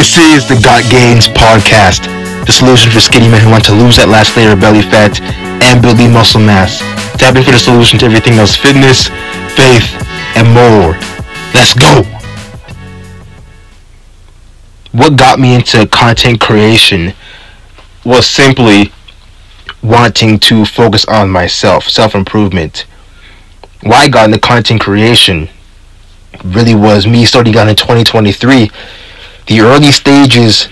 This is the Got Gains podcast, the solution for skinny men who want to lose that last layer of belly fat and build the muscle mass. Tap in for the solution to everything else fitness, faith, and more. Let's go! What got me into content creation was simply wanting to focus on myself, self improvement. Why I got into content creation really was me starting out in 2023 the early stages,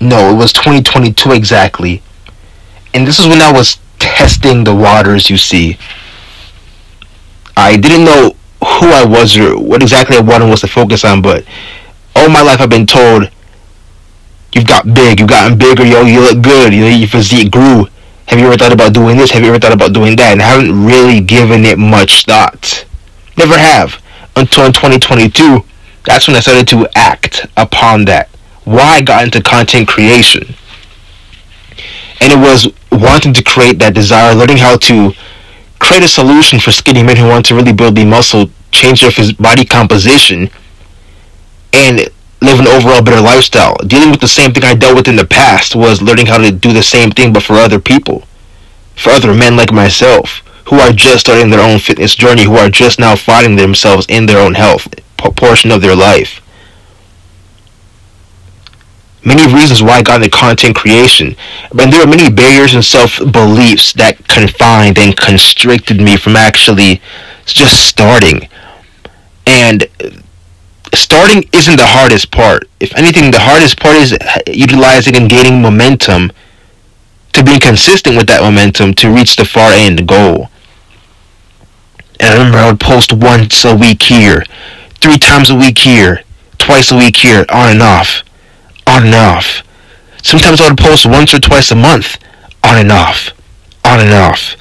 no, it was 2022 exactly. And this is when I was testing the waters, you see. I didn't know who I was or what exactly I wanted was to focus on, but all my life I've been told, you've got big, you've gotten bigger, yo, you look good, you know, your physique grew. Have you ever thought about doing this? Have you ever thought about doing that? And I haven't really given it much thought. Never have. Until in 2022, that's when I started to act upon that. Why I got into content creation. And it was wanting to create that desire, learning how to create a solution for skinny men who want to really build the muscle, change their body composition, and live an overall better lifestyle. Dealing with the same thing I dealt with in the past was learning how to do the same thing but for other people. For other men like myself who are just starting their own fitness journey, who are just now finding themselves in their own health portion of their life. Many reasons why I got into content creation, but there are many barriers and self-beliefs that confined and constricted me from actually just starting. And starting isn't the hardest part. If anything, the hardest part is utilizing and gaining momentum to being consistent with that momentum to reach the far end goal. And I remember I would post once a week here, three times a week here, twice a week here, on and off, on and off. Sometimes I would post once or twice a month, on and off, on and off.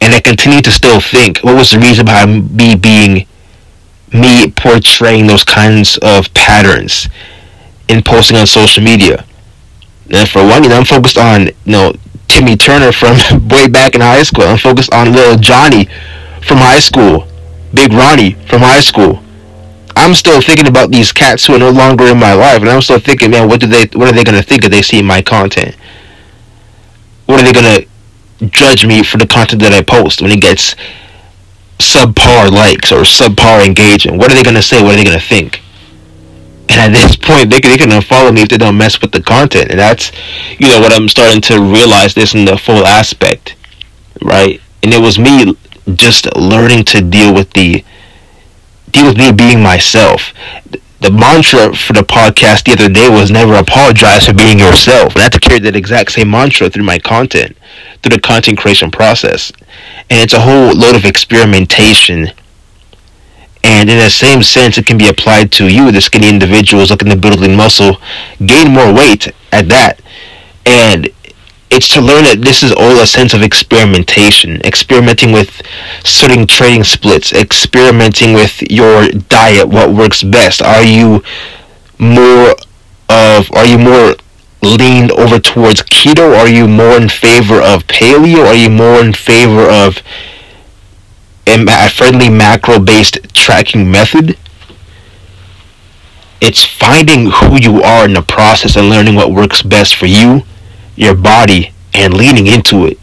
And I continued to still think, what was the reason behind me being, me portraying those kinds of patterns in posting on social media? And for one, you know, I'm focused on, you know, Timmy Turner from way back in high school. I'm focused on little Johnny from high school. Big Ronnie from high school. I'm still thinking about these cats who are no longer in my life, and I'm still thinking, man, what do they, what are they gonna think if they see my content? What are they gonna judge me for the content that I post when it gets subpar likes or subpar engagement? What are they gonna say? What are they gonna think? And at this point, they, they can unfollow me if they don't mess with the content, and that's, you know, what I'm starting to realize this in the full aspect, right? And it was me just learning to deal with the deal with me being myself. The mantra for the podcast the other day was never apologize for being yourself. And I have to carry that exact same mantra through my content, through the content creation process. And it's a whole load of experimentation. And in the same sense, it can be applied to you, the skinny individuals looking to build lean muscle, gain more weight at that. And it's to learn that this is all a sense of experimentation, experimenting with certain training splits, experimenting with your diet, what works best. Are you more of, are you more leaned over towards keto? Are you more in favor of paleo? Are you more in favor of a friendly macro based tracking method? It's finding who you are in the process and learning what works best for you your body and leaning into it.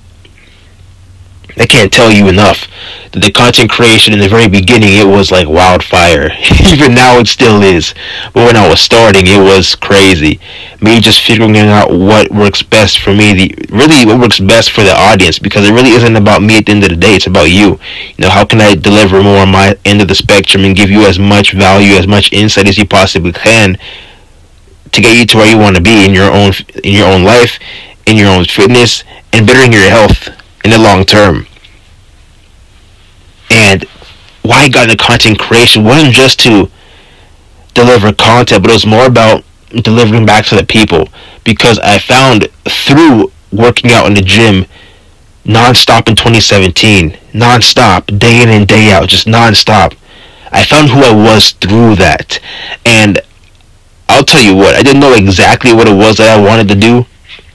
I can't tell you enough that the content creation in the very beginning it was like wildfire. Even now it still is. But when I was starting it was crazy. Me just figuring out what works best for me, the really what works best for the audience because it really isn't about me at the end of the day, it's about you. You know, how can I deliver more on my end of the spectrum and give you as much value, as much insight as you possibly can to get you to where you want to be in your own in your own life, in your own fitness, and bettering your health in the long term. And why I got into content creation wasn't just to deliver content, but it was more about delivering back to the people because I found through working out in the gym non-stop in 2017, non-stop, day in and day out, just non-stop. I found who I was through that. And I'll tell you what, I didn't know exactly what it was that I wanted to do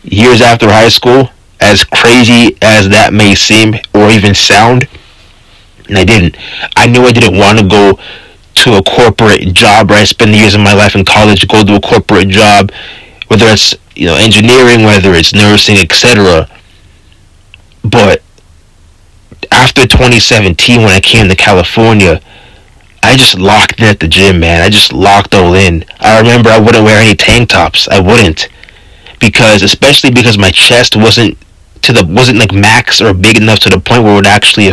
years after high school, as crazy as that may seem or even sound. And I didn't. I knew I didn't want to go to a corporate job, right? Spend the years of my life in college, go to a corporate job, whether it's you know engineering, whether it's nursing, etc. But after 2017, when I came to California, I just locked in at the gym, man. I just locked all in. I remember I wouldn't wear any tank tops. I wouldn't because, especially because my chest wasn't to the wasn't like max or big enough to the point where it would actually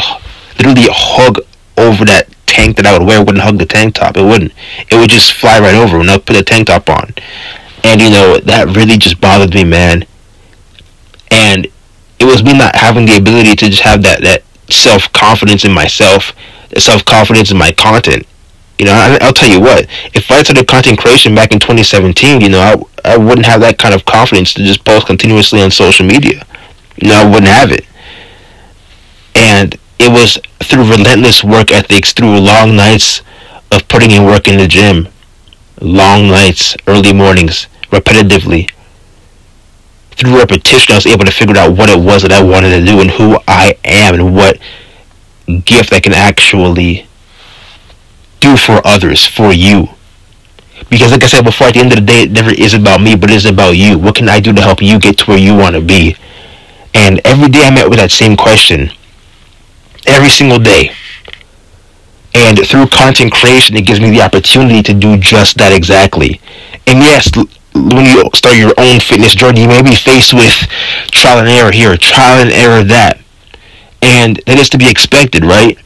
literally hug over that tank that I would wear. It wouldn't hug the tank top. It wouldn't. It would just fly right over when I put the tank top on. And you know that really just bothered me, man. And it was me not having the ability to just have that that self confidence in myself self confidence in my content. You know, I, I'll tell you what. If I started content creation back in 2017, you know, I I wouldn't have that kind of confidence to just post continuously on social media. You know, I wouldn't have it. And it was through relentless work ethics, through long nights of putting in work in the gym, long nights, early mornings, repetitively. Through repetition, I was able to figure out what it was that I wanted to do and who I am and what gift that can actually do for others, for you. Because like I said before, at the end of the day, it never is about me, but it is about you. What can I do to help you get to where you want to be? And every day I met with that same question. Every single day. And through content creation, it gives me the opportunity to do just that exactly. And yes, when you start your own fitness journey, you may be faced with trial and error here, trial and error that and that is to be expected, right?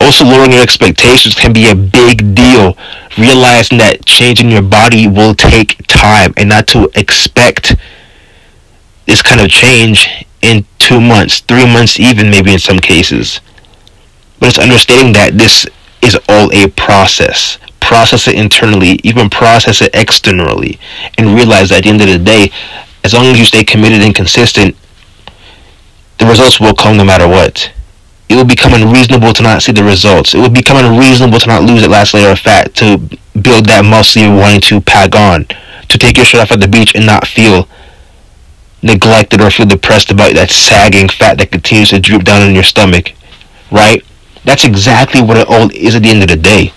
Also, lowering your expectations can be a big deal. Realizing that changing your body will take time and not to expect this kind of change in two months, three months, even maybe in some cases. But it's understanding that this is all a process. Process it internally, even process it externally, and realize that at the end of the day, as long as you stay committed and consistent, the results will come no matter what. It will become unreasonable to not see the results. It will become unreasonable to not lose that last layer of fat, to build that muscle you're wanting to pack on, to take your shirt off at the beach and not feel neglected or feel depressed about that sagging fat that continues to droop down in your stomach. Right? That's exactly what it all is at the end of the day.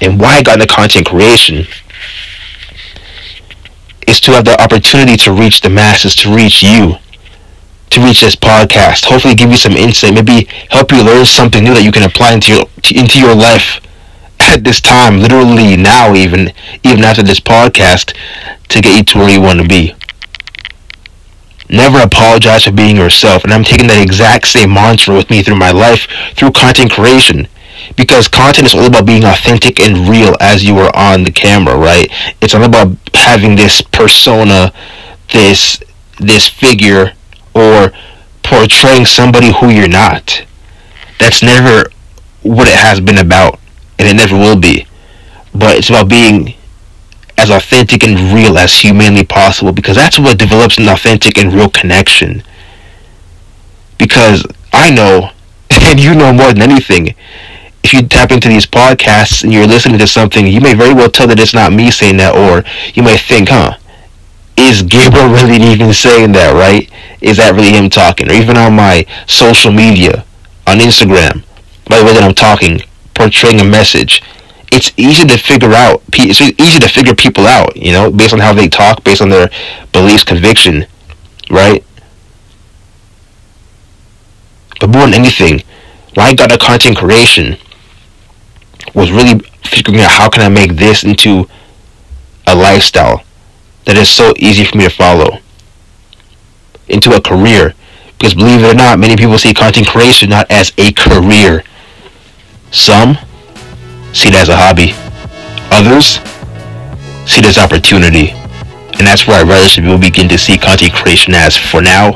And why I got into content creation is to have the opportunity to reach the masses, to reach you to reach this podcast. Hopefully, give you some insight. Maybe help you learn something new that you can apply into your into your life at this time, literally now, even even after this podcast, to get you to where you want to be. Never apologize for being yourself, and I'm taking that exact same mantra with me through my life through content creation. Because content is all about being authentic and real as you are on the camera, right? It's all about having this persona, this this figure or portraying somebody who you're not. That's never what it has been about, and it never will be. But it's about being as authentic and real as humanly possible because that's what develops an authentic and real connection. Because I know, and you know more than anything, if you tap into these podcasts and you're listening to something, you may very well tell that it's not me saying that, or you may think, huh, is Gabriel really even saying that, right? Is that really him talking? Or even on my social media, on Instagram, by the way that I'm talking, portraying a message, it's easy to figure out. It's easy to figure people out, you know, based on how they talk, based on their beliefs, conviction, right? But more than anything, why I got a content creation was really figuring out how can I make this into a lifestyle that is so easy for me to follow into a career. Because believe it or not, many people see content creation not as a career. Some see it as a hobby. Others see it as opportunity. And that's where I rather see people begin to see content creation as for now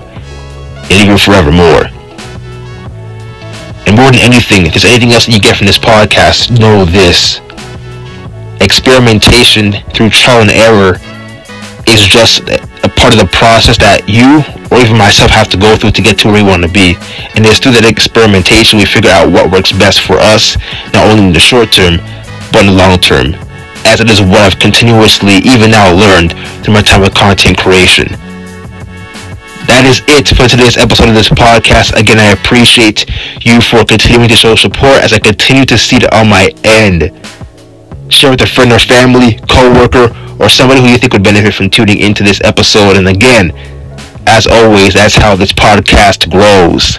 and even forevermore. And more than anything, if there's anything else that you get from this podcast, know this. Experimentation through trial and error is just part of the process that you or even myself have to go through to get to where we want to be. And it's through that experimentation we figure out what works best for us, not only in the short term, but in the long term. As it is what I've continuously, even now, learned through my time with content creation. That is it for today's episode of this podcast. Again, I appreciate you for continuing to show support as I continue to see it on my end share with a friend or family, co-worker, or somebody who you think would benefit from tuning into this episode. And again, as always, that's how this podcast grows.